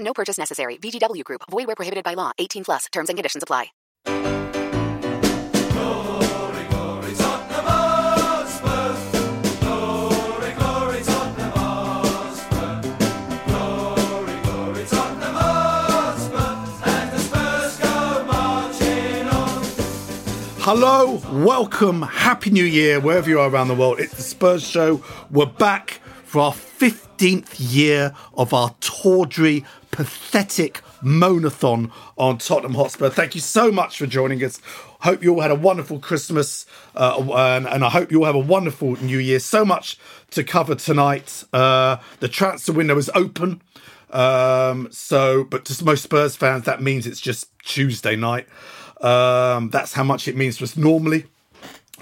No purchase necessary. VGW Group. Void where prohibited by law. 18 plus. Terms and conditions apply. Hello, welcome, happy new year, wherever you are around the world. It's the Spurs Show. We're back for our 15th year of our tawdry, pathetic monathon on Tottenham Hotspur. Thank you so much for joining us. Hope you all had a wonderful Christmas, uh, and, and, I hope you all have a wonderful new year. So much to cover tonight. Uh, the transfer window is open. Um, so, but to most Spurs fans, that means it's just Tuesday night. Um, that's how much it means to us normally.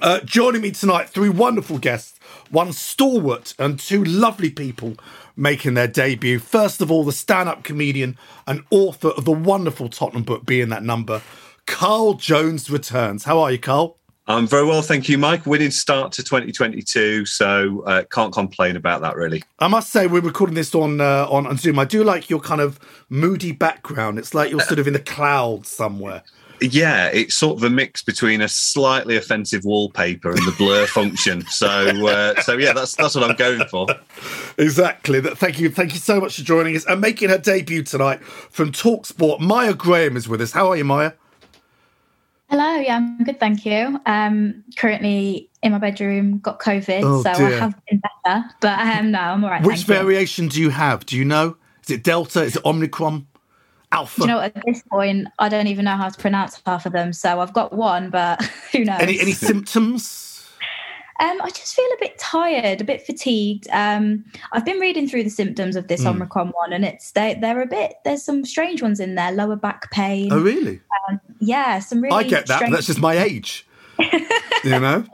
Uh, joining me tonight, three wonderful guests, one stalwart and two lovely people making their debut. First of all, the stand up comedian and author of the wonderful Tottenham book, Being That Number, Carl Jones returns. How are you, Carl? I'm very well, thank you, Mike. Winning start to 2022, so uh, can't complain about that really. I must say, we're recording this on, uh, on on Zoom. I do like your kind of moody background. It's like you're sort of in the clouds somewhere. Yeah, it's sort of a mix between a slightly offensive wallpaper and the blur function. So, uh, so yeah, that's that's what I'm going for. Exactly. Thank you, thank you so much for joining us and making her debut tonight from Talksport. Mya Graham is with us. How are you, Mya? Hello, yeah, I'm good, thank you. Um, currently in my bedroom, got COVID, oh, so dear. I have been better, but um, no, I'm all right. Which variation you. do you have? Do you know? Is it Delta? Is it Omicron? Alpha. you know, at this point, I don't even know how to pronounce half of them. So I've got one, but who knows? Any, any symptoms? Um, I just feel a bit tired, a bit fatigued. Um, I've been reading through the symptoms of this mm. Omicron one, and it's they they're a bit. There's some strange ones in there. Lower back pain. Oh, really? Um, yeah, some really. I get that. But that's just my age. you know.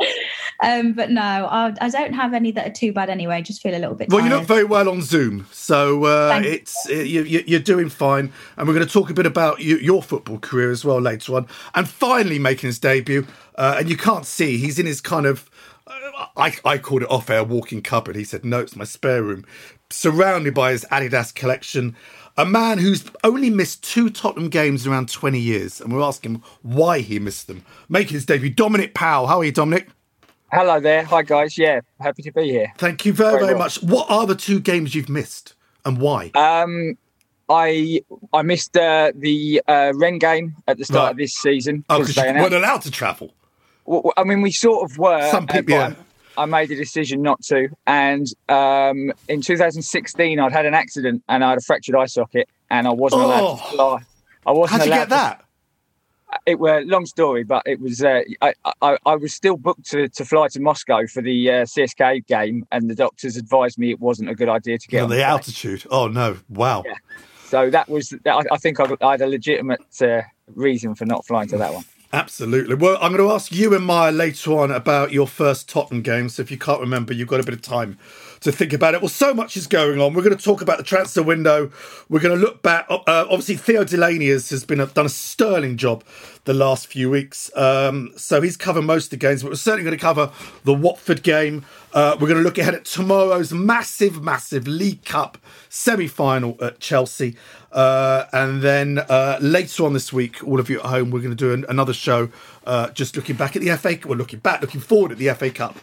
Um, but no, I, I, don't have any that are too bad anyway. Just feel a little bit. Well, tired. you look very well on Zoom, so uh, it's you. you, are doing fine. And we're going to talk a bit about you, your football career as well later on. And finally, making his debut, uh, and you can't see he's in his kind of. Uh, I, I called it off air walking cupboard. He said, No, it's my spare room, surrounded by his Adidas collection. A man who's only missed two Tottenham games in around 20 years, and we're asking why he missed them. Making his debut, Dominic Powell. How are you, Dominic? Hello there. Hi, guys. Yeah, happy to be here. Thank you very, very, very well. much. What are the two games you've missed and why? Um, I I missed uh, the uh, Rennes game at the start right. of this season. Oh, because you weren't allowed to travel. Well, I mean, we sort of were. Some people, yeah. I made a decision not to. And um, in 2016, I'd had an accident and I had a fractured eye socket, and I wasn't oh. allowed to fly. I wasn't How'd you get that? It were long story, but it was uh, I, I, I was still booked to, to fly to Moscow for the uh, CSKA game, and the doctors advised me it wasn't a good idea to get on the altitude. Oh no! Wow. Yeah. So that was I, I think I, I, had a legitimate uh, reason for not flying to that one. Absolutely. Well, I'm going to ask you and Mya later on about your first Tottenham game. So if you can't remember, you've got a bit of time to think about it. Well, so much is going on. We're going to talk about the transfer window. We're going to look back. Uh, obviously, Theo Delaney has, has been a, done a sterling job the last few weeks. Um, so he's covered most of the games, but we're certainly going to cover the Watford game. Uh, we're going to look ahead at tomorrow's massive, massive League Cup semi final at Chelsea. Uh, and then uh, later on this week, all of you at home, we're going to do an, another show uh, just looking back at the FA We're looking back, looking forward at the FA Cup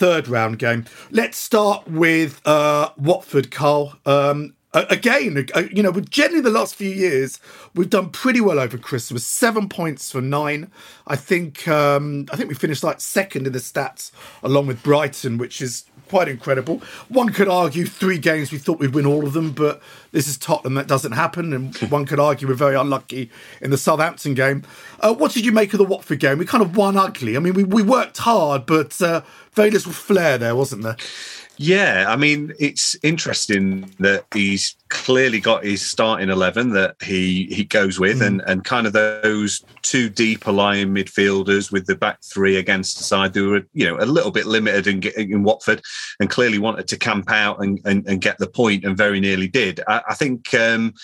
third round game. Let's start with uh, Watford, Carl. Um, again, you know, with generally the last few years we've done pretty well over Christmas. Seven points for nine. I think um, I think we finished like second in the stats along with Brighton, which is quite incredible. One could argue three games we thought we'd win all of them, but this is Tottenham. That doesn't happen, and one could argue we're very unlucky in the Southampton game. Uh, what did you make of the Watford game? We kind of won ugly. I mean, we, we worked hard, but uh, very little flair there, wasn't there? Yeah, I mean, it's interesting that he's clearly got his starting eleven that he he goes with, mm. and and kind of those two deeper lying midfielders with the back three against the side who were you know a little bit limited in, in Watford, and clearly wanted to camp out and, and, and get the point, and very nearly did. I, I think. Um,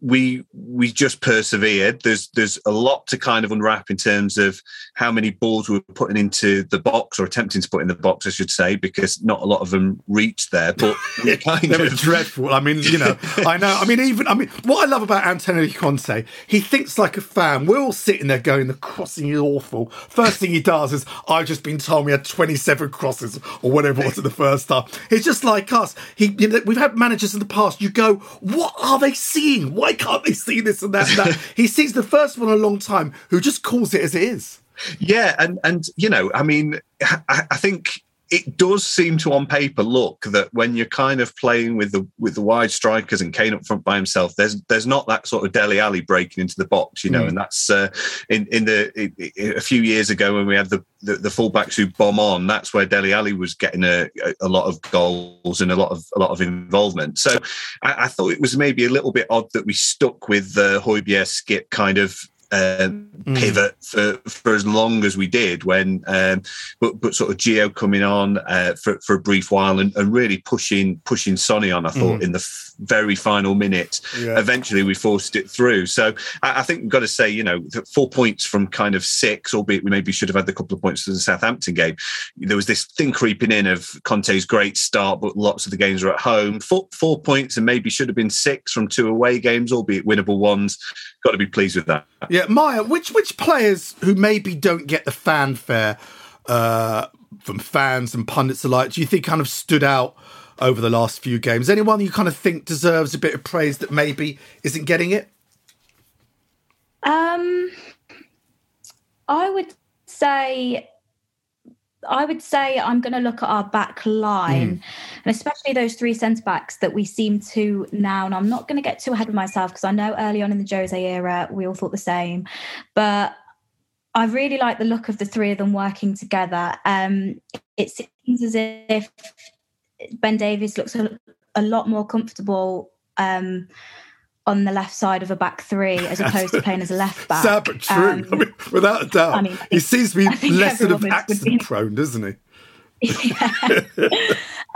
we we just persevered. There's there's a lot to kind of unwrap in terms of how many balls we were putting into the box or attempting to put in the box, I should say, because not a lot of them reached there. But kind they of... were dreadful. I mean, you know, I know. I mean, even I mean, what I love about Antonio Conte, he thinks like a fan. We're all sitting there going, the crossing is awful. First thing he does is, I've just been told we had 27 crosses or whatever it was in the first half. He's just like us. He, you know, we've had managers in the past. You go, what are they seeing? Why can't they see this and that and that? he sees the first one a long time who just calls it as it is. Yeah, and and you know, I mean, I, I think it does seem to on paper look that when you're kind of playing with the with the wide strikers and Kane up front by himself, there's there's not that sort of Dele Alli breaking into the box, you know, mm. and that's uh, in in the a few years ago when we had the, the, the fullbacks who bomb on, that's where Dele Alli was getting a, a lot of goals and a lot of a lot of involvement. So I, I thought it was maybe a little bit odd that we stuck with the Højbjerg Skipp kind of um, mm. pivot for for as long as we did when um, but but sort of Gio coming on uh, for for a brief while and, and really pushing pushing Sonny on I thought mm. in the f- very final minute yeah. eventually we forced it through so I, I, think we've got to say you know four points from kind of six albeit we maybe should have had the couple of points to the Southampton game there was this thing creeping in of Conte's great start but lots of the games are at home four, four points and maybe should have been six from two away games albeit winnable ones got to be pleased with that yeah yeah, Mya, which which players who maybe don't get the fanfare uh, from fans and pundits alike do you think kind of stood out over the last few games? Anyone you kind of think deserves a bit of praise that maybe isn't getting it? Um, I would say I would say I'm going to look at our back line, mm. and especially those three centre backs that we seem to now. And I'm not going to get too ahead of myself because I know early on in the Jose era we all thought the same, but I really like the look of the three of them working together. Um, it seems as if Ben Davies looks a, a lot more comfortable. Um, on the left side of a back three as opposed to playing as a left back. Sad but true. Um, I mean, without a doubt. I mean, he seems to be less sort of accident be... prone, doesn't he? yeah.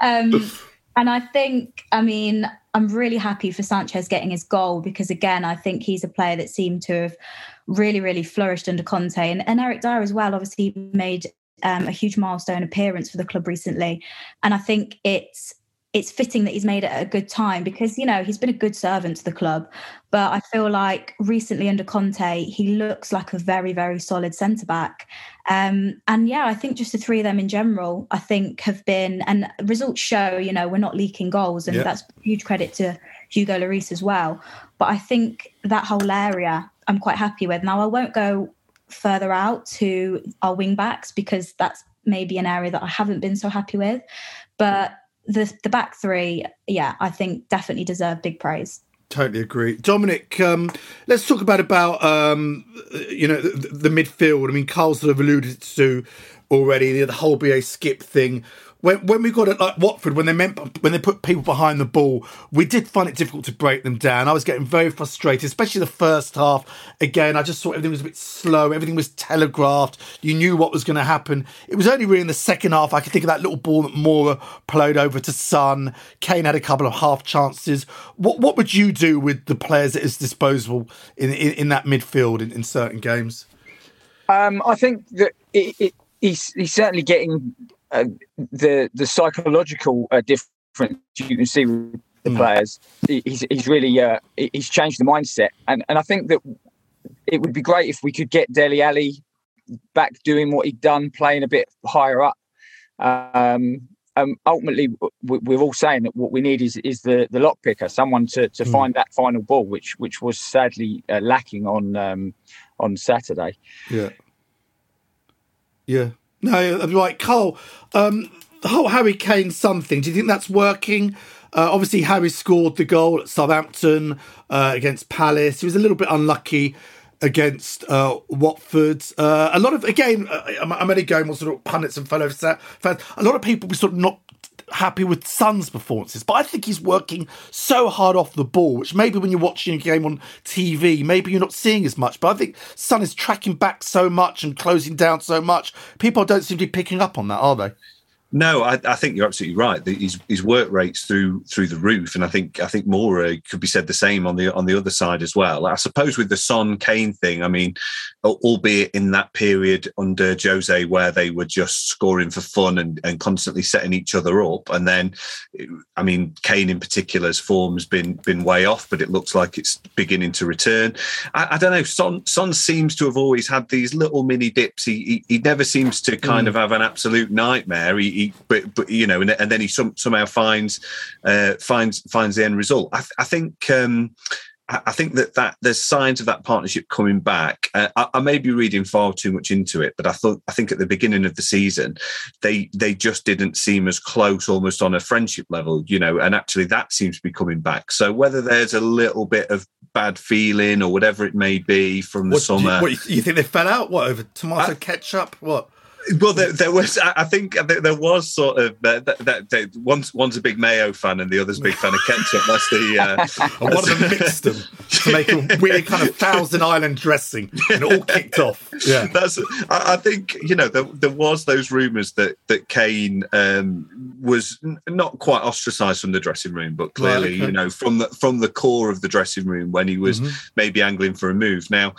um, and I think, I mean, I'm really happy for Sanchez getting his goal because, again, I think he's a player that seemed to have really, really flourished under Conte. And, and Eric Dier as well, obviously, made um, a huge milestone appearance for the club recently. And I think it's it's fitting that he's made it at a good time because you know he's been a good servant to the club. But i feel like recently under conte he looks like a very very solid centre back. Um, and yeah i think just the three of them in general i think have been and results show you know we're not leaking goals and yeah. that's huge credit to hugo Lloris as well. But i think that whole area i'm quite happy with. Now i won't go further out to our wing backs because that's maybe an area that i haven't been so happy with. But the the back three, yeah, I think definitely deserve big praise. Totally agree, Dominic. Um, let's talk about about um, you know the, the, midfield. I mean, Carl sort of alluded to already the whole BA Skipp thing. When when we got it like Watford, when they meant when they put people behind the ball, we did find it difficult to break them down. I was getting very frustrated, especially the first half. Again, I just thought everything was a bit slow. Everything was telegraphed. You knew what was going to happen. It was only really in the second half I could think of that little ball that Moura played over to Son. Kane had a couple of half chances. What what would you do with the players at his disposal in in, in that midfield in, in certain games? Um, I think that it, it, he's he's certainly getting uh, the the psychological uh, difference you can see with the mm. players. He's he's really uh, he's changed the mindset, and and I think that it would be great if we could get Dele Alli back doing what he'd done, playing a bit higher up. Um, um, ultimately, we're all saying that what we need is is the the lock picker, someone to to mm. find that final ball, which which was sadly uh, lacking on um, on Saturday. Yeah, yeah. No, right, Carl. Um, the whole Harry Kane something. Do you think that's working? Uh, obviously, Harry scored the goal at Southampton uh, against Palace. He was a little bit unlucky against uh, Watford. Uh, a lot of again, uh, I'm only going with sort of pundits and fellow fans. A lot of people were sort of not happy with Son's performances, but I think he's working so hard off the ball, which maybe when you're watching a game on TV, maybe you're not seeing as much. But I think Son is tracking back so much and closing down so much. People don't seem to be picking up on that, are they? No, I, I, think you're absolutely right. His, his work rates through through the roof, and I think I think Moura could be said the same on the on the other side as well. I suppose with the Son Kane thing, I mean, albeit in that period under Jose where they were just scoring for fun and, and constantly setting each other up, and then, I mean, Kane in particular's form has been been way off, but it looks like it's beginning to return. I, I don't know. Son Son seems to have always had these little mini dips. He he, he never seems to kind mm. of have an absolute nightmare. He, he, but but you know, and, and then he some, somehow finds uh, finds finds the end result. I, I think. Um, I think that, that there's signs of that partnership coming back. Uh, I, I, may be reading far too much into it, but I thought I think at the beginning of the season, they they just didn't seem as close, almost on a friendship level, you know. And actually, that seems to be coming back. So whether there's a little bit of bad feeling or whatever it may be from the what, summer, you, what, you think they fell out? What over tomato I, ketchup? What? Well, there, there, was. I think there was sort of uh, that, that, that, One's one's a big mayo fan and the other's a big fan of ketchup. That's the. Uh, and one of them mixed them to make a weird kind of Thousand Island dressing, and all kicked off. Yeah, that's. I, I think you know there, there was those rumours that that Kane um, was not quite ostracised from the dressing room, but clearly right, okay. you know from the from the core of the dressing room when he was mm-hmm. maybe angling for a move. Now,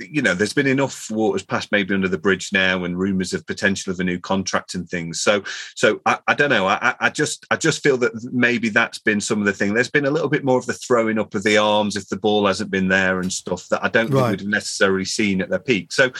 you know, there's been enough waters passed maybe under the bridge now, and rumours of potential of a new contract and things. So, so I, I don't know. I, I, just, I just feel that maybe that's been some of the thing. There's been a little bit more of the throwing up of the arms if the ball hasn't been there and stuff that I don't right. think we'd have necessarily seen at their peak. So,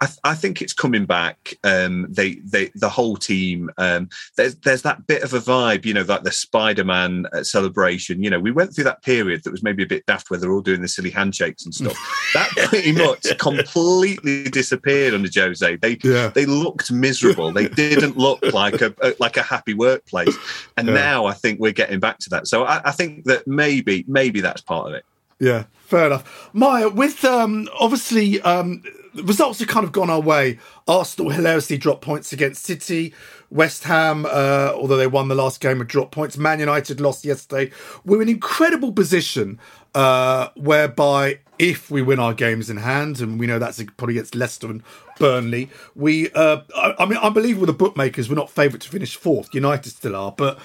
I, I think it's coming back. Um, they, they, the whole team. Um, there's, there's that bit of a vibe, you know, like the Spider-Man uh, celebration. You know, we went through that period that was maybe a bit daft where they're all doing the silly handshakes and stuff. that pretty much completely disappeared under Jose. They, yeah. they look looked miserable. they didn't look like a, a, like a happy workplace. And yeah. now I think we're getting back to that. So I, I, think that maybe maybe that's part of it. Yeah, fair enough. Mya, with um, obviously um, results have kind of gone our way. Arsenal hilariously dropped points against City. West Ham, uh, although they won the last game, had dropped points. Man United lost yesterday. We're in an incredible position uh, whereby if we win our games in hand, and we know that's probably against Leicester and Burnley, we, uh, I, I mean, I believe with the bookmakers, we're not favourite to finish fourth. United still are, but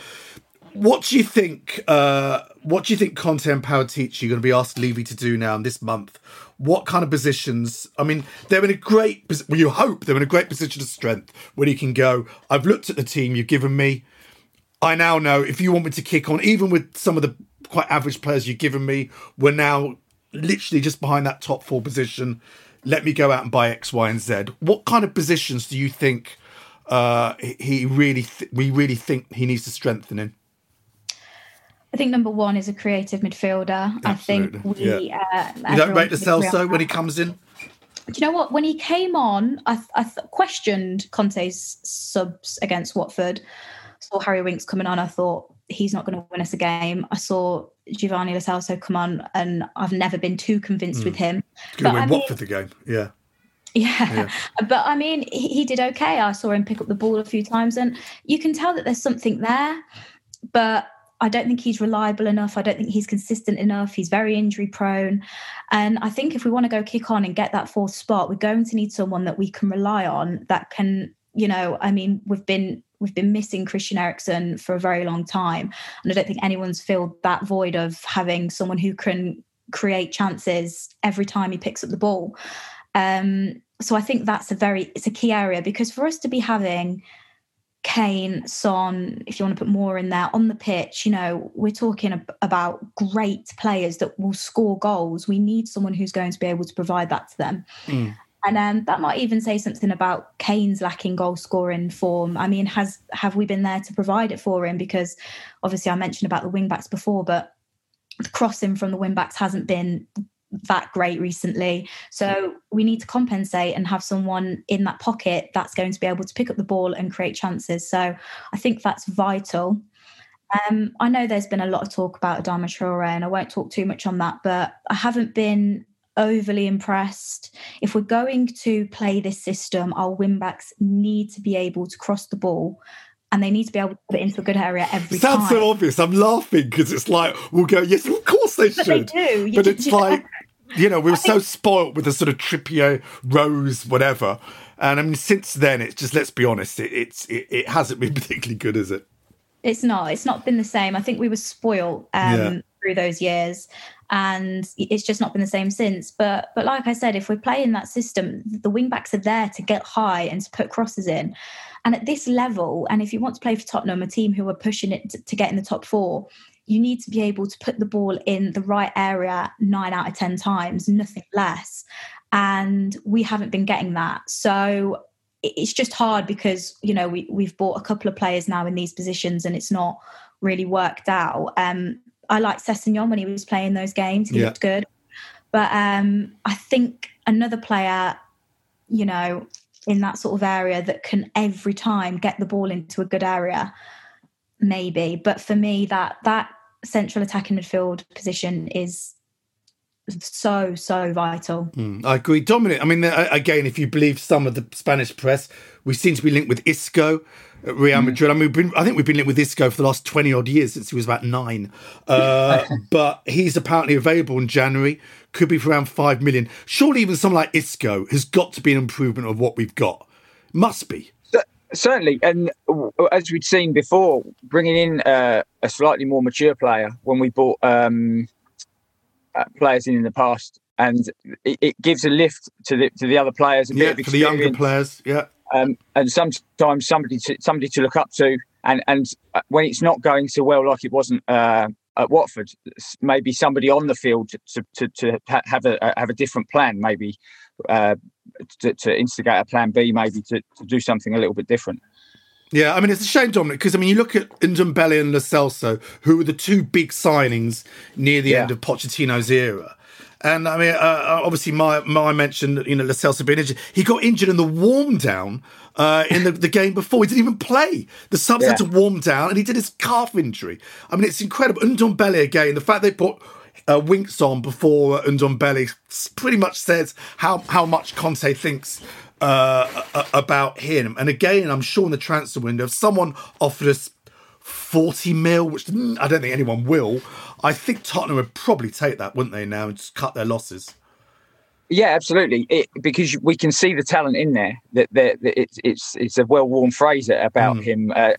what do you think? Uh, what do you think Conte and are going to be asked Levy to do now in this month? What kind of positions? I mean, they're in a great. Well, you hope they're in a great position of strength where you can go. I've looked at the team you've given me. I now know if you want me to kick on, even with some of the quite average players you've given me, we're now literally just behind that top four position. Let me go out and buy X, Y, and Z. What kind of positions do you think uh, he really th- we really think he needs to strengthen in? I think number one is a creative midfielder. Absolutely. I think we. Yeah. Uh, you don't rate the Celso when he comes in. Do you know what? When he came on, I, th- I th- questioned Conte's subs against Watford. Saw Harry Winks coming on. I thought he's not going to win us a game. I saw Giovanni Lo Celso come on, and I've never been too convinced mm. with him. Going to win I Watford the game, yeah. Yeah. yeah. But I mean, he, he did okay. I saw him pick up the ball a few times, and you can tell that there's something there. But I don't think he's reliable enough. I don't think he's consistent enough. He's very injury prone. And I think if we want to go kick on and get that fourth spot, we're going to need someone that we can rely on that can, you know, I mean, we've been we've been missing Christian Eriksen for a very long time. And I don't think anyone's filled that void of having someone who can create chances every time he picks up the ball. Um, so I think that's a very it's a key area because for us to be having Kane, Son, if you want to put more in there on the pitch, you know, we're talking ab- about great players that will score goals. We need someone who's going to be able to provide that to them. Mm. And um, that might even say something about Kane's lacking goal scoring form. I mean, has have we been there to provide it for him? Because obviously, I mentioned about the wing backs before, but the crossing from the wing backs hasn't been that great recently. So we need to compensate and have someone in that pocket that's going to be able to pick up the ball and create chances. So I think that's vital. Um, I know there's been a lot of talk about Adama Traore, and I won't talk too much on that, but I haven't been overly impressed. If we're going to play this system, our wing backs need to be able to cross the ball and they need to be able to put it into a good area every Sounds time. so obvious. I'm laughing because it's like we'll go, yes, of course they but should. They do. You but it's like you know, we were so spoilt with the sort of Trippier, Rose, whatever. And I mean, since then, it's just let's be honest, it, it's it, it hasn't been particularly good, is it? It's not. It's not been the same. I think we were spoilt um, yeah. through those years, and it's just not been the same since. But but like I said, if we're playing that system, the wing backs are there to get high and to put crosses in. And at this level, and if you want to play for Tottenham, a team who are pushing it to, to get in the top four, you need to be able to put the ball in the right area nine out of 10 times, nothing less. And we haven't been getting that. So it's just hard because, you know, we, we've bought a couple of players now in these positions and it's not really worked out. Um, I liked Sessegnon when he was playing those games, he yeah. looked good. But um, I think another player, you know, in that sort of area that can every time get the ball into a good area maybe but for me that that central attacking midfield position is so so vital. Mm, I agree, Dominic. I mean, again, if you believe some of the Spanish press, we seem to be linked with Isco at Real hmm. Madrid. Mm. I mean, been, I think we've been linked with Isco for the last twenty odd years since he was about nine. Uh, but he's apparently available in January. Could be for around five million. Surely, even someone like Isco has got to be an improvement of what we've got. Must be certainly, and as we'd seen before, bringing in uh, a slightly more mature player when we bought um, uh, players in in the past, and it, it, gives a lift to the to the other players. A yeah, for the younger players, yeah. Um, and sometimes somebody to somebody to look up to, and and uh, when it's not going so well, like it wasn't uh, at Watford, maybe somebody on the field to to, to have a have a different plan, maybe uh, to, to, instigate a plan B, maybe to, to do something a little bit different. Yeah, I mean it's a shame, Dominic, because I mean you look at Ndombele and Lo Celso, who were the two big signings near the yeah. end of Pochettino's era. And I mean, uh, uh obviously, my my mentioned you know Lo Celso being injured. He got injured in the warm down uh, in the, the game before. He didn't even play. The subs yeah. had to warm down, and he did his calf injury. I mean, it's incredible. Ndombele again. The fact they put uh, Winks on before Ndombele pretty much says how how much Conte thinks uh, about him. And again, I'm sure in the transfer window, if someone offered us 40 mil, which I don't think anyone will, I think Tottenham would probably take that, wouldn't they, now, and just cut their losses. Yeah, absolutely. It, because we can see the talent in there. That, that, that it's it's it's a well-worn phrase about mm. him uh,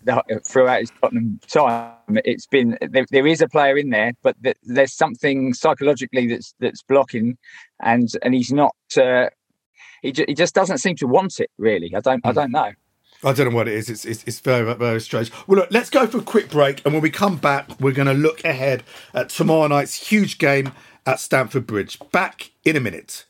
throughout his Tottenham time. It's been there, there is a player in there, but there's something psychologically that's that's blocking, and and he's not. Uh, he, he just doesn't seem to want it. Really, I don't. Mm. I don't know. I don't know what it is. It's, it's, it's very, very strange. Well, look, let's go for a quick break. And when we come back, we're going to look ahead at tomorrow night's huge game at Stamford Bridge. Back in a minute.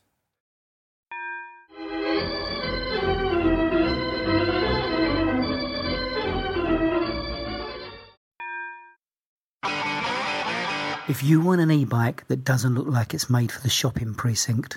If you want an e bike that doesn't look like it's made for the shopping precinct,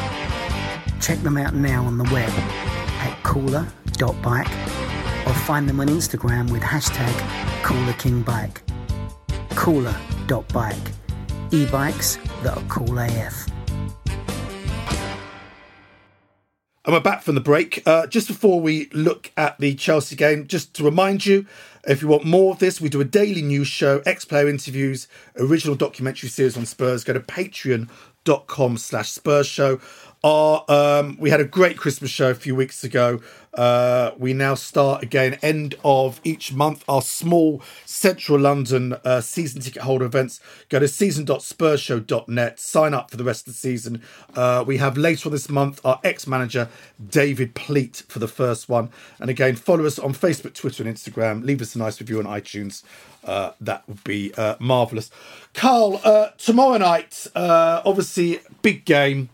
Check them out now on the web at cooler.bike or find them on Instagram with hashtag coolerkingbike. Cooler.bike. E-bikes that are cool AF. And we're back from the break. Uh, just before we look at the Chelsea game, just to remind you, if you want more of this, we do a daily news show, ex-player interviews, original documentary series on Spurs. Go to patreon.com slash Spurs show. Um, we had a great Christmas show a few weeks ago. Uh, we now start again end of each month our small central London uh, season ticket holder events. Go to season.spursshow.net, sign up for the rest of the season. Uh, we have later on this month our ex manager David Pleat for the first one. And again, follow us on Facebook, Twitter, and Instagram. Leave us a nice review on iTunes. Uh, that would be uh, marvellous. Carl, uh, tomorrow night, uh, obviously, big game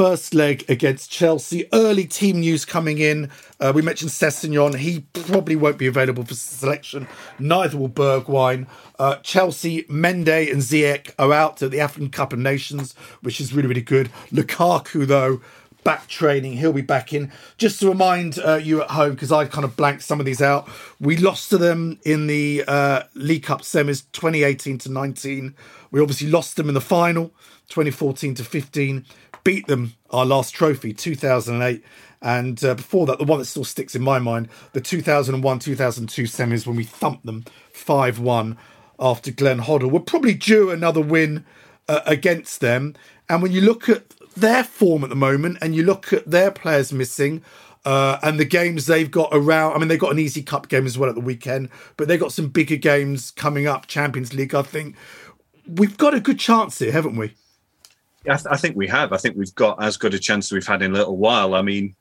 first leg against Chelsea. Early team news coming in. Uh, we mentioned Sessegnon. He probably won't be available for selection. Neither will Bergwijn. Uh, Chelsea, Mendy and Ziyech are out at the African Cup of Nations, which is really, really good. Lukaku, though, back training. He'll be back in. Just to remind uh, you at home, because I kind of blanked some of these out, we lost to them in the uh, League Cup semis 2018 to 19. We obviously lost them in the final 2014 to 15 beat them our last trophy 2008 and uh, before that the one that still sticks in my mind the 2001 2002 semis when we thumped them 5-1 after glenn hoddle we're probably due another win uh, against them and when you look at their form at the moment and you look at their players missing uh, and the games they've got around. I mean, they've got an easy cup game as well at the weekend, but they've got some bigger games coming up. Champions League, I think we've got a good chance here, haven't we? I, th- I, think we have. I think we've got as good a chance as we've had in a little while. I mean,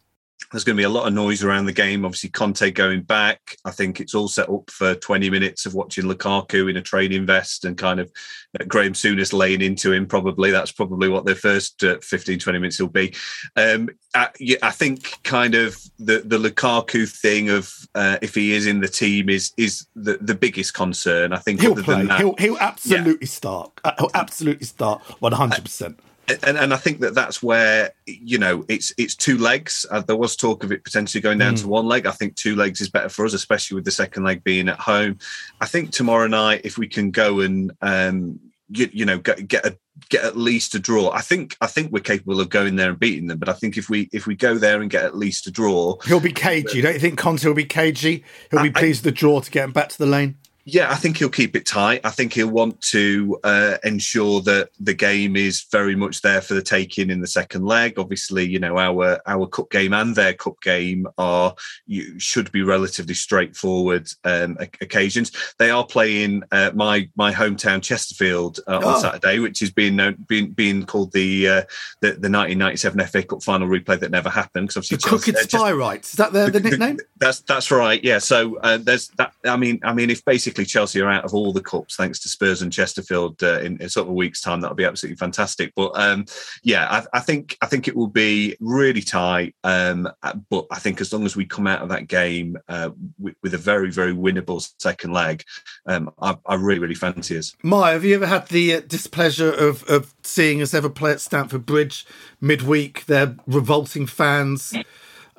there's going to be a lot of noise around the game. Obviously, Conte going back. I think it's all set up for 20 minutes of watching Lukaku in a training vest and kind of uh, Graham Souness laying into him. Probably that's probably what their first uh, 15, 20 minutes will be. Um, I, yeah, I, think kind of the the Lukaku thing of uh, if he is in the team is is the, the biggest concern. I think he'll play. That, he'll he'll absolutely yeah. start. Uh, he'll absolutely start 100. percent and, and I think that that's where you know it's it's two legs. Uh, there was talk of it potentially going down mm. to one leg. I think two legs is better for us, especially with the second leg being at home. I think tomorrow night, if we can go and um, you, you know get, get a get at least a draw. I think I think we're capable of going there and beating them. But I think if we if we go there and get at least a draw, he'll be cagey. Don't you think Conte will be cagey? He'll be pleased with the draw to get him back to the lane. Yeah, I think he'll keep it tight. I think he'll want to uh, ensure that the game is very much there for the taking in the second leg. Obviously, you know our our cup game and their cup game are you should be relatively straightforward um, occasions. They are playing uh, my my hometown Chesterfield uh, oh. on Saturday, which is being known, being being called the, uh, the the 1997 FA Cup final replay that never happened. Because obviously, the Chelsea, Crooked Spireites is that the, the nickname? The, that's that's right. Yeah. So uh, there's that. I mean, I mean, if basically Chelsea are out of all the cups thanks to Spurs and Chesterfield uh, in, in, sort of a week's time. That'll be absolutely fantastic. But um, yeah, I, I, think I think it will be really tight. Um, but I think as long as we come out of that game uh, with, with, a very very winnable second leg, um, I, I, really really fancy us. Mya, have you ever had the uh, displeasure of, of seeing us ever play at Stamford Bridge midweek? They're revolting fans.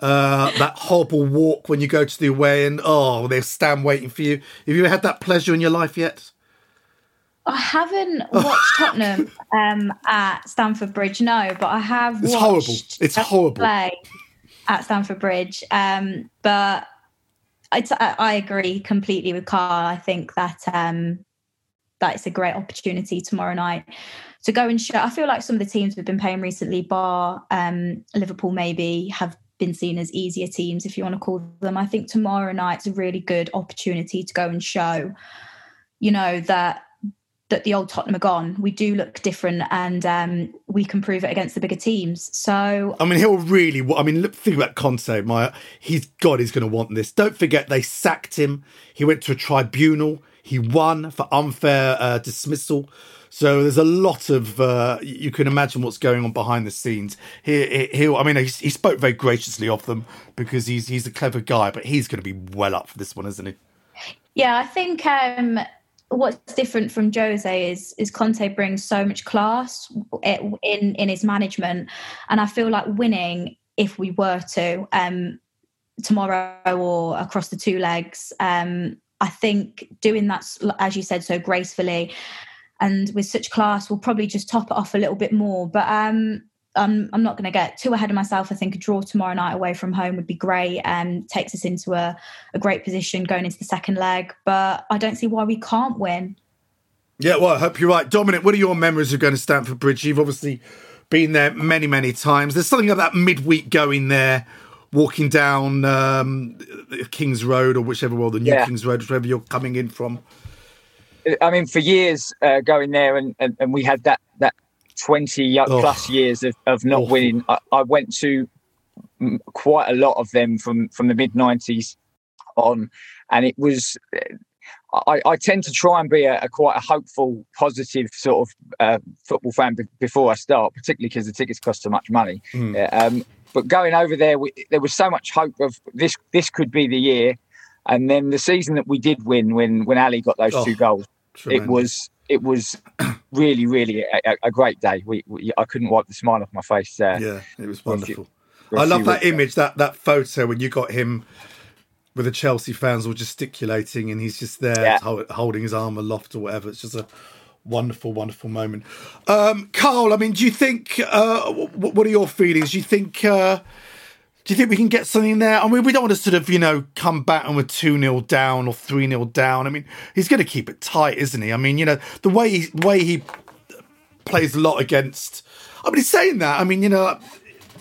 Uh, that horrible walk when you go to the away and oh, they stand waiting for you. Have you ever had that pleasure in your life yet? I haven't watched Tottenham um, at Stamford Bridge, no, but I have. It's horrible. It's horrible. Play at Stamford Bridge, um, but I, I agree completely with Carl. I think that um, that it's a great opportunity tomorrow night to go and show. I feel like some of the teams we've been playing recently, bar um, Liverpool, maybe have been seen as easier teams, if you want to call them. I think tomorrow night's a really good opportunity to go and show, you know, that that the old Tottenham are gone. We do look different, and um, we can prove it against the bigger teams. So, I mean, he'll really. I mean, look, think about Conte, Mya. He's God. He's going to want this. Don't forget, they sacked him. He went to a tribunal. He won for unfair uh, dismissal. So there's a lot of uh, you can imagine what's going on behind the scenes. He, he, I mean, he, he, spoke very graciously of them because he's he's a clever guy, but he's going to be well up for this one, isn't he? Yeah, I think um, what's different from Jose is is Conte brings so much class in in his management, and I feel like winning if we were to um, tomorrow or across the two legs. Um, I think doing that, as you said, so gracefully and with such class, we'll probably just top it off a little bit more. But um, I'm, I'm not going to get too ahead of myself. I think a draw tomorrow night away from home would be great and takes us into a, a great position going into the second leg. But I don't see why we can't win. Yeah, well, I hope you're right. Dominic, what are your memories of going to Stamford Bridge? You've obviously been there many, many times. There's something about midweek going there, walking down um, King's Road or whichever, well, the new yeah. King's Road, wherever you're coming in from. I mean, for years uh, going there, and, and, and, we had that that twenty oh. plus years of, of not Awful. winning. I, I, went to quite a lot of them from from the mid nineties on, and it was. I, I, tend to try and be a, a quite a hopeful, positive sort of uh, football fan b- before I start, particularly because the tickets cost so much money. Mm. Um, but going over there, we, there was so much hope of this. This could be the year and then the season that we did win, when when Alli got those oh, two goals, tremendous. it was it was really really a, a great day. We, we, I couldn't wipe the smile off my face. Uh, yeah, it was wonderful. I love that image, that that photo when you got him with the Chelsea fans all gesticulating and he's just there yeah. holding his arm aloft or whatever. It's just a wonderful, wonderful moment. Um, Carl, I mean, do you think? Uh, what are your feelings? Do you think? Uh, do you think we can get something there? I mean, we don't want to sort of, you know, come back and we're 2 0 down or 3 0 down. I mean, he's going to keep it tight, isn't he? I mean, you know, the way he, way he plays a lot against. I mean, he's saying that. I mean, you know,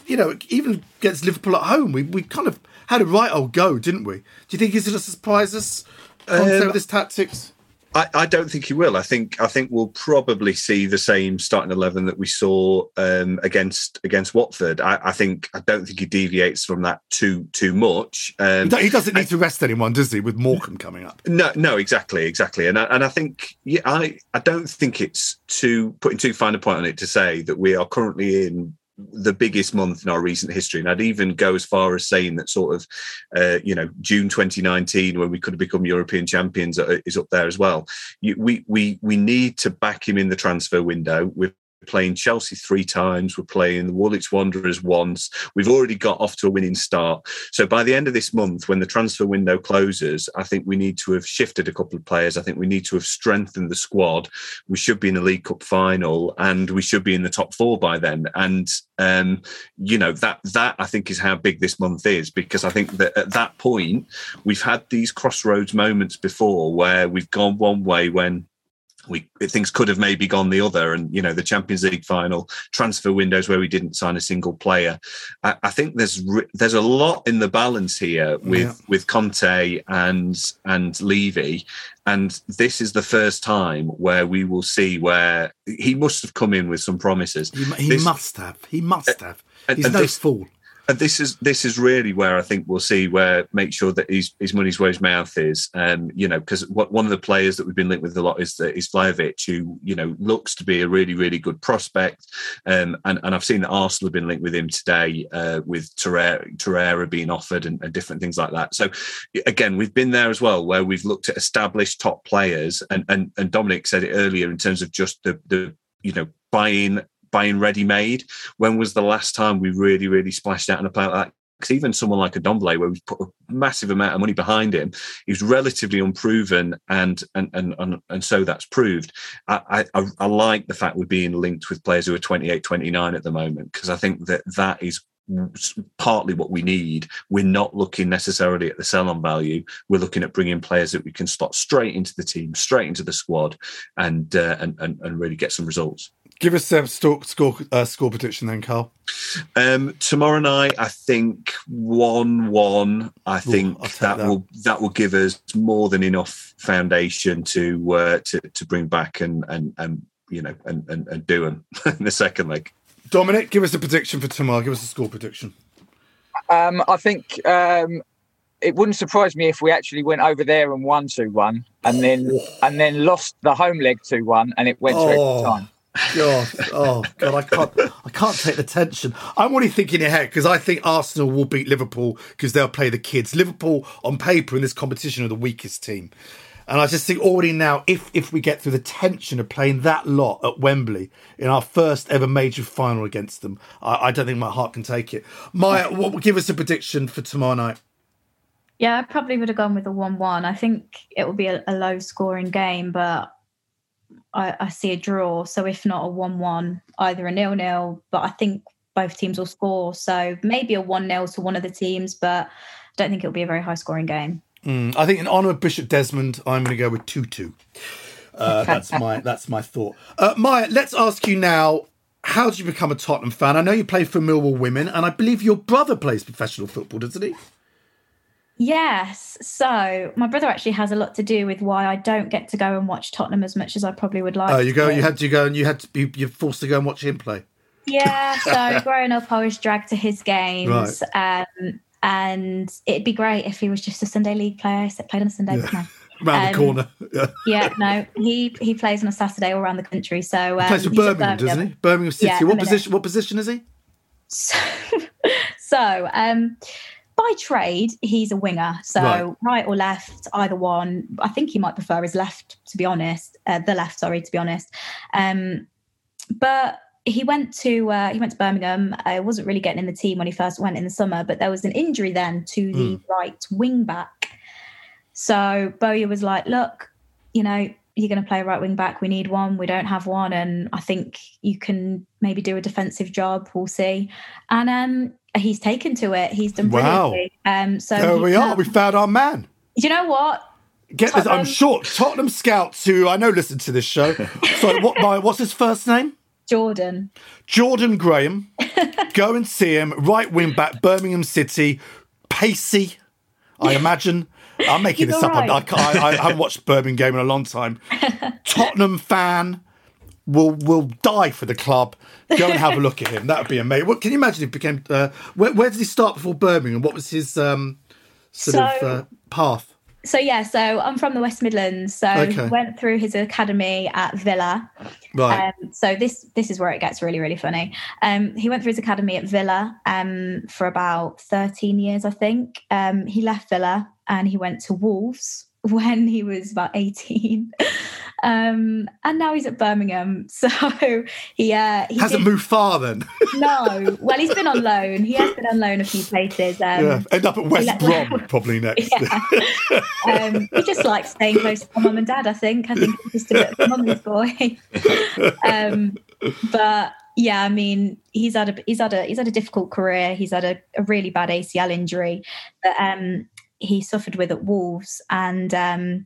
you know, even against Liverpool at home, we, we kind of had a right old go, didn't we? Do you think he's going to surprise us um, with his tactics? I, I, don't think he will. I think I think we'll probably see the same starting eleven that we saw um, against against Watford. I, I, think I don't think he deviates from that too too much. Um, he doesn't need I, to rest anyone, does he? With Morecambe coming up. No, no, exactly, exactly. And I, and I think yeah, I I don't think it's too putting too fine a point on it to say that we are currently in the biggest month in our recent history. And I'd even go as far as saying that sort of, uh, you know, June 2019, when we could have become European champions, uh, is up there as well. We we we need to back him in the transfer window. We've playing Chelsea three times. We're playing the Woolwich Wanderers once. We've already got off to a winning start. So by the end of this month, when the transfer window closes, I think we need to have shifted a couple of players. I think we need to have strengthened the squad. We should be in a League Cup final, and we should be in the top four by then. And um, you know that that I think is how big this month is because I think that at that point we've had these crossroads moments before where we've gone one way when we things could have maybe gone the other. And you know the champions league final transfer windows where we didn't sign a single player. I, I think there's there's a lot in the balance here with yeah. with conte and and levy. And this is the first time where we will see where he must have come in with some promises. He, he this, must have. He must uh, have. he's and no this, fool and this is this is really where I think we'll see where make sure that his his money's where his mouth is. Um, you know, because one of the players that we've been linked with a lot is that is Vlahovic, who you know looks to be a really really good prospect. Um, and and I've seen that Arsenal have been linked with him today, uh, with Torreira, Torreira being offered and, and different things like that. So again, we've been there as well, where we've looked at established top players, and and and Dominic said it earlier in terms of just the the you know buying buying ready made. When was the last time we really, really splashed out on a player like that? Because even someone like a Ndombele, where we put a massive amount of money behind him, he's relatively unproven, and and and and, and so that's proved. I, I, I like the fact we're being linked with players who are 28, 29 at the moment because I think that that is partly what we need. We're not looking necessarily at the sell-on value. We're looking at bringing players that we can slot straight into the team, straight into the squad, and uh, and, and and really get some results. Give us a score score, uh, score prediction then, Carl. Um, tomorrow night, I think one-one. I think Ooh, that, that, will that will give us more than enough foundation to uh, to to bring back and and and you know and and, and do them in the second leg. Dominic, give us a prediction for tomorrow. Give us a score prediction. Um, I think um, it wouldn't surprise me if we actually went over there and won two one, and then and then lost the home leg two one, and it went to Oh. extra time. God, oh God, I can't, I can't take the tension. I'm already thinking ahead because I think Arsenal will beat Liverpool because they'll play the kids. Liverpool, on paper, in this competition, are the weakest team, and I just think already now, if if we get through the tension of playing that lot at Wembley in our first ever major final against them, I, I don't think my heart can take it. Mya, what, give us a prediction for tomorrow night. Yeah, I probably would have gone with a 1 1. I think it will be a, a low scoring game, but I, I see a draw. So if not a 1 1, either a nil nil, but I think both teams will score. So maybe a 1 0 to one of the teams, but I don't think it'll be a very high scoring game. Mm, I think in honour of Bishop Desmond, I'm going to go with two two. Uh, that's my that's my thought. Uh, Mya, let's ask you now. How did you become a Tottenham fan? I know you play for Millwall Women, and I believe your brother plays professional football, doesn't he? Yes. So my brother actually has a lot to do with why I don't get to go and watch Tottenham as much as I probably would like. Oh, you go. You had to go, and you had to be. You're forced to go and watch him play. Yeah, so growing up, I was dragged to his games, um, and it'd be great if he was just a Sunday league player. So played on a Sunday. Yeah. No. Round Um, the corner. Yeah. Yeah, no, he he plays on a Saturday all around the country. So um, He plays for at Birmingham, doesn't he? Birmingham City. Yeah, what a minute. position? What position is he? So, so um, by trade, he's a winger. So Right. right. or left, either one. I think he might prefer his left, to be honest. Uh, the left, sorry, to be honest. Um, but he went to uh, he went to Birmingham. I wasn't really getting in the team when he first went in the summer, but there was an injury then to the right wing back. So Bowyer was like, "Look, you know, you're going to play a right wing back. We need one. We don't have one, and I think you can maybe do a defensive job. We'll see." And um, he's taken to it. He's done Wow. brilliantly. Um, so there we are. now- We found our man. you know what? Get this. I'm Tottenham- sure Tottenham scouts who I know listen to this show. so what? My, what's his first name? Jordan. Jordan Graham. Go and see him. Right wing back, Birmingham City. Pacey, I imagine. I'm making He's this up. I, I, I, I haven't watched Birmingham game in a long time. Tottenham fan will will die for the club. Go and have a look at him. That would be amazing. What can you imagine? If he became. Uh, where, where did he start before Birmingham? What was his um, sort of uh, path? So yeah, so I'm from the West Midlands. So Okay. he went through his academy at Villa. Right. Um, so this this is where it gets really really funny. Um, he went through his academy at Villa um, for about 13 years, I think. Um, he left Villa and he went to Wolves when he was about 18. Um, and now he's at Birmingham. So he uh, he Hasn't did- moved far then. No, well, he's been on loan. He has been on loan a few places. Um, yeah. End up at West let- Brom probably next. Yeah. um, he just likes staying close to mum and dad. I think. I think he's just a bit of a mummy's boy. um, but yeah, I mean, he's had a he's had a he's had a difficult career. He's had a, a really bad ACL injury that um, he suffered with at Wolves, and um,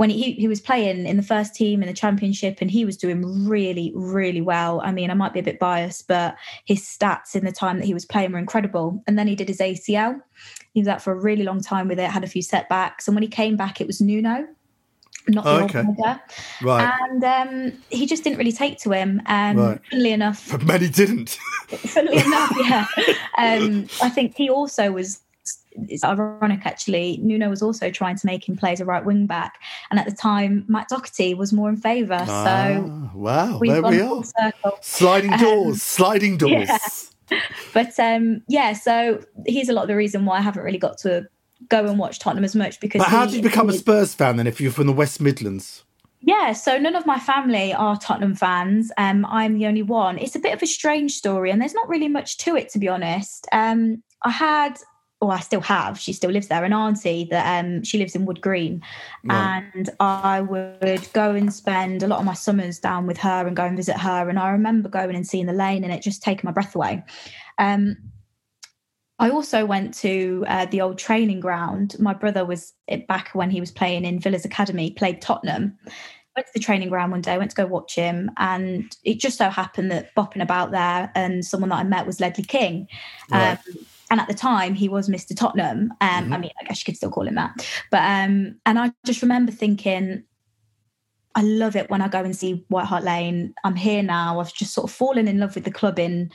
when he, he was playing in the first team in the championship and he was doing really really well i mean i might be a bit biased but his stats in the time that he was playing were incredible and then he did his acl he was out for a really long time with it had a few setbacks and when he came back it was nuno not the Oh, okay. Right. and um, he just didn't really take to him um, Right. funnily enough But many didn't. funnily enough, yeah. Um, I think he also was. It's ironic, actually. Nuno was also trying to make him play as a right wing back, and at the time, Matt Doherty was more in favour. so Ah, wow, we've there we are. Sliding Um, doors, sliding doors. yeah. But um, yeah, so he's a lot of the reason why I haven't really got to go and watch Tottenham as much because. But how he- did you become a Spurs fan then if you're from the West Midlands? Yeah, so none of my family are Tottenham fans. Um, I'm the only one. It's a bit of a strange story, and there's not really much to it, to be honest. Um, I had, or I still have, she still lives there, an auntie that um, she lives in Wood Green, Right. and I would go and spend a lot of my summers down with her and go and visit her. And I remember going and seeing the lane, and it just taking my breath away. Um, I also went to uh, the old training ground. My brother was back when he was playing in Villa's Academy, played Tottenham. Went to the training ground one day, went to go watch him, and it just so happened that bopping about there, and someone that I met was Ledley King. Right. Um, and at the time, he was Mr. Tottenham. Um, I mean, I guess you could still call him that. But um, and I just remember thinking, I love it when I go and see White Hart Lane. I'm here now. I've just sort of fallen in love with the club in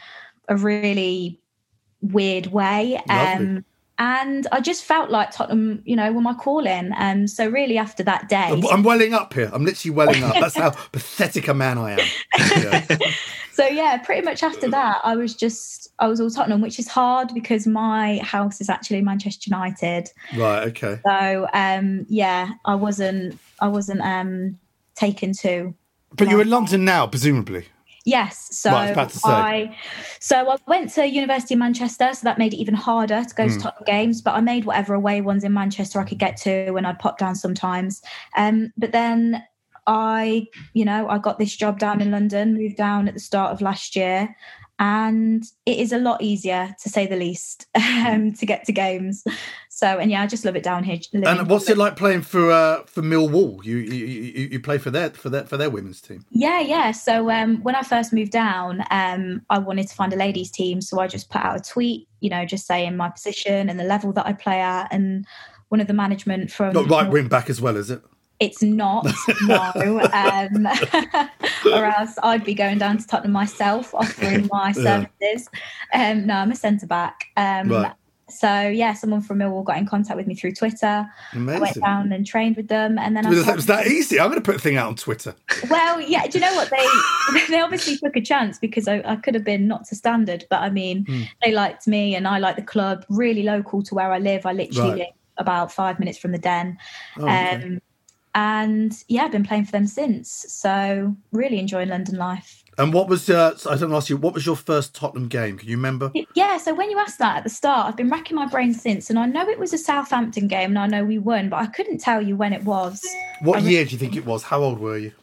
a really weird way. Um, and I just felt like Tottenham, you know, were my calling. And so really after that day, I'm, I'm welling up here. I'm literally welling up. That's how pathetic a man I am. Yeah. so yeah, pretty much after that, I was just I was all Tottenham, which is hard because my house is actually Manchester United. Right. Okay. So um, yeah, I wasn't I wasn't um, taken to. But you're in London now, presumably. Yes. So Right, I was about to say. I so I went to University of Manchester, so that made it even harder to go Hmm. to Tottenham games. But I made whatever away ones in Manchester I could get to, and I'd pop down sometimes. Um, but then I, you know, I got this job down in London, moved down at the start of last year, and it is a lot easier to say the least um, to get to games. So and yeah, I just love it down here. living And what's it like playing for uh, for Millwall? You, you you you play for their for their for their women's team. Yeah, yeah. So um, when I first moved down, um, I wanted to find a ladies' team. So I just put out a tweet, you know, just saying my position and the level that I play at. And one of the management from Not right wing back as well, is it? It's not no, um, or else I'd be going down to Tottenham myself, offering my Yeah. services. Um, no, I'm a centre back. Um, Right. So yeah, someone from Millwall got in contact with me through Twitter. I went down and trained with them, and then I Was that, was that easy? I'm going to put a thing out on Twitter. well, yeah. Do you know what they they obviously took a chance because I, I could have been not to standard, but I mean Hmm. they liked me and I like the club. Really local to where I live. I literally Right. live about five minutes from the Den, Oh, okay. um, and yeah, I've been playing for them since. So really enjoying London life. And what was uh, I don't ask you what was your first Tottenham game? Can you remember? Yeah, so when you asked that at the start, I've been racking my brain since, and I know it was a Southampton game, and I know we won, but I couldn't tell you when it was. What year do you think it was? How old were you?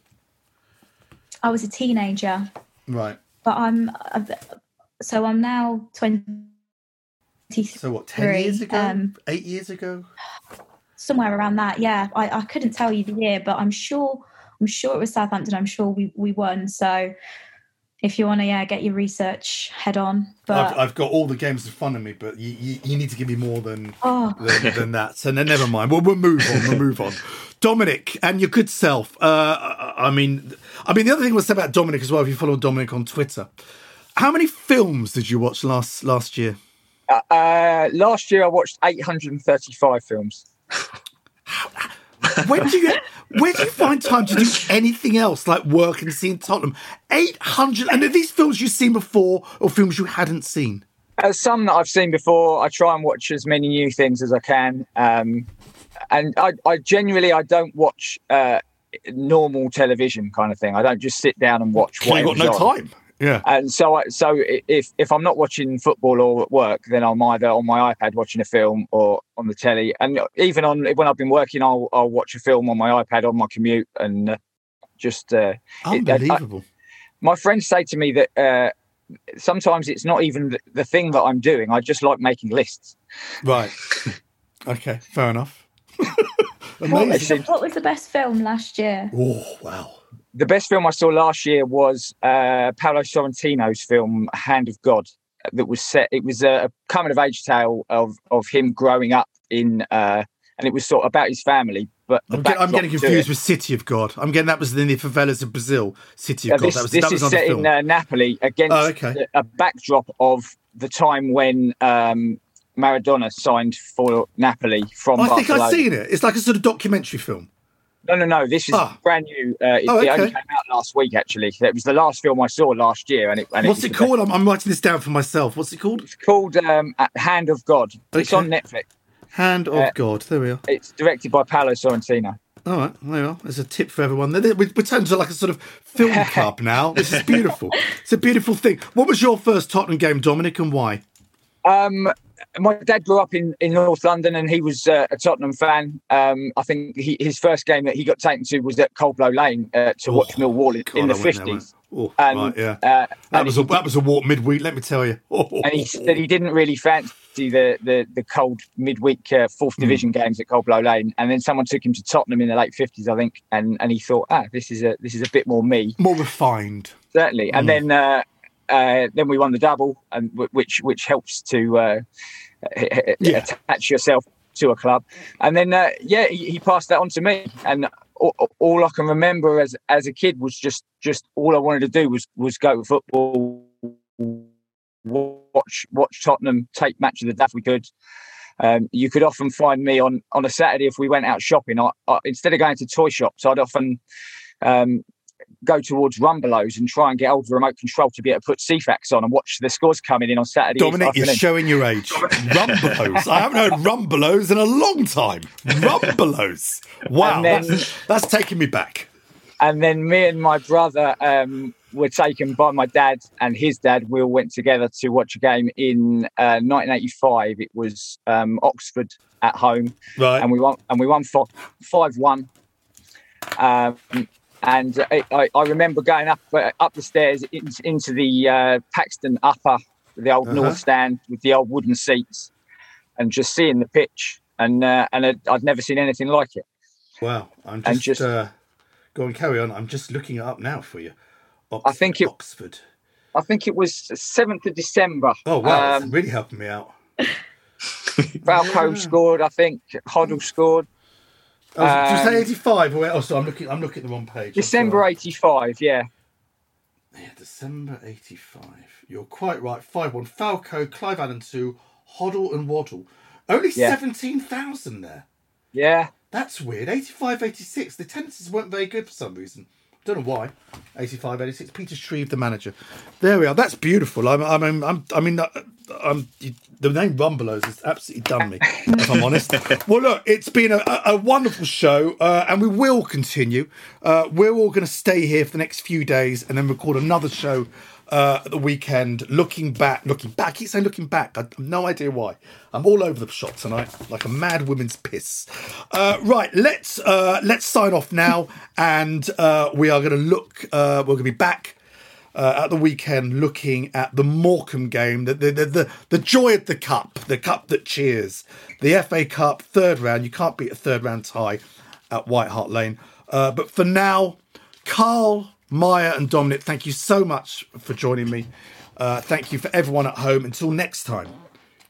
I was a teenager. Right. but I'm so I'm now twenty. So what? Ten years ago? Um, Eight years ago? Somewhere around that. Yeah, I, I couldn't tell you the year, but I'm sure I'm sure it was Southampton. I'm sure we we won. So if you want to, yeah, get your research head on. But I've, I've got all the games in front of me, but you, you, you need to give me more than oh, than, than that. So no, never mind. We'll, we'll move on. We'll move on. Dominic and your good self. Uh, I I mean, I mean, the other thing was about Dominic as well. If you follow Dominic on Twitter, how many films did you watch last last year? Uh, uh, last year, I watched 835 films. Where do you get? Where do you find time to do anything else like work and seeing Tottenham? Eight hundred. And are these films you've seen before or films you hadn't seen? Uh, some that I've seen before. I try and watch as many new things as I can. Um, and I, I genuinely, I don't watch uh, normal television kind of thing. I don't just sit down and watch. Well, you got no on. time. Yeah. And so, I, so if if I'm not watching football or at work, then I'm either on my iPad watching a film or on the telly. And even on when I've been working, I'll I'll watch a film on my iPad on my commute and uh, just. Uh, it- I- Unbelievable. my friends say to me that uh, sometimes it's not even the, the thing that I'm doing. I just like making lists. Right. Okay. Fair enough. what, was the, Amazing. what was the best film last year? Oh wow. The best film I saw last year was uh, Paolo Sorrentino's film Hand of God. That was set. It was a coming of age tale of of him growing up in, uh, and it was sort of about his family. But I'm, get, I'm getting confused with City of God. I'm getting that was in the favelas of Brazil. City Uh, of God. this that was this that was is another set in uh, Napoli against Oh, okay. a, a backdrop of the time when um, Maradona signed for Napoli from I think I've seen it. It's like a sort of documentary film. No, no, no. This is Ah. brand new. Uh, it, Oh, it only came out last week, actually. It was the last film I saw last year, and it. And What's it called? I'm, I'm writing this down for myself. What's it called? It's called um, Hand of God. It's on Netflix. Hand of Uh, God. There we are. It's directed by Paolo Sorrentino. All right, there we are. There's a tip for everyone. We we turned to like a sort of film club now. This is beautiful. It's a beautiful thing. What was your first Tottenham game, Dominic, and why? Um, my dad grew up in, in North London, and he was uh, a Tottenham fan. Um, I think he, his first game that he got taken to was at Coldblow Lane uh, to watch Millwall in, God, in the I went there, fifties. Oh, And, right, yeah. uh, that was a that was a walk midweek. Let me tell you. Oh, and he said he didn't really fancy the the, the cold midweek uh, fourth Hmm. division games at Coldblow Lane, and then someone took him to Tottenham in the late fifties, I think, and and he thought, ah, this is a this is a bit more me, more refined. certainly. And Hmm. then uh, uh, then we won the double, and which which helps to uh, Yeah. attach yourself to a club, and then uh, yeah, he, he passed that on to me, and. All, all I can remember as as a kid was just just all I wanted to do was was go to football, watch watch Tottenham take match of the day if we could. um, you could often find me on on a Saturday if we went out shopping. I, I, instead of going to toy shops, I'd often um, go towards Rumbelows and try and get hold of the remote control to be able to put Ceefax on and watch the scores coming in on Saturday. Dominic, you're showing your age. Rumbelows. I haven't heard Rumbelows in a long time. Rumbelows. Wow, then, that's, that's taking me back. And then me and my brother um, were taken by my dad and his dad. We all went together to watch a game in uh, 1985. It was um, Oxford at home, right? And we won. And we won five one. Um, and I, I, remember going up uh, up the stairs into the uh, Paxton Upper, the old uh-huh. North Stand with the old wooden seats, and just seeing the pitch, and uh, and I'd, I'd, never seen anything like it. Wow! I'm just, just uh, go and carry on. I'm just looking it up now for you. Oxford, I think it, Oxford. I think it was seventh of December. Oh wow! Um, really helping me out. Falco yeah. scored. I think Hoddle scored. Oh, um, did you say 85? Oh, sorry, I'm looking. I'm looking at the wrong page. December 85. Yeah. Yeah, December 85. You're quite right. 5 1. Falco, Clive Allen 2, Hoddle and Waddle. Only yeah. 17,000 there. Yeah. That's weird. 85 86. The attendances weren't very good for some reason. Don't know why. 85, 86. Peter Shreeves, the manager. There we are. That's beautiful. I'm, I'm, I'm, I mean, uh, I'm, the name Rumbelows has absolutely done me, if I'm honest. well, look, it's been a, a wonderful show, uh, and we will continue. Uh, we're all going to stay here for the next few days and then record another show uh, at the weekend, looking back, looking back. I keep saying looking back. I have no idea why. I'm all over the shop tonight, like a mad woman's piss. Uh, right, let's uh, let's sign off now, and uh, we are going to look. Uh, we're going to be back. Uh, at the weekend, looking at the Morecambe game, the, the the, the joy of the cup, the cup that cheers, the FA Cup third round. You can't beat a third round tie at White Hart Lane. but for now, Carl Mya and Dominic, thank you so much for joining me. Uh, thank you for everyone at home. Until next time,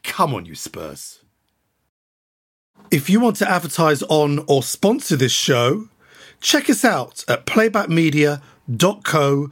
come on, you Spurs. If you want to advertise on or sponsor this show, check us out at playbackmedia.co.uk.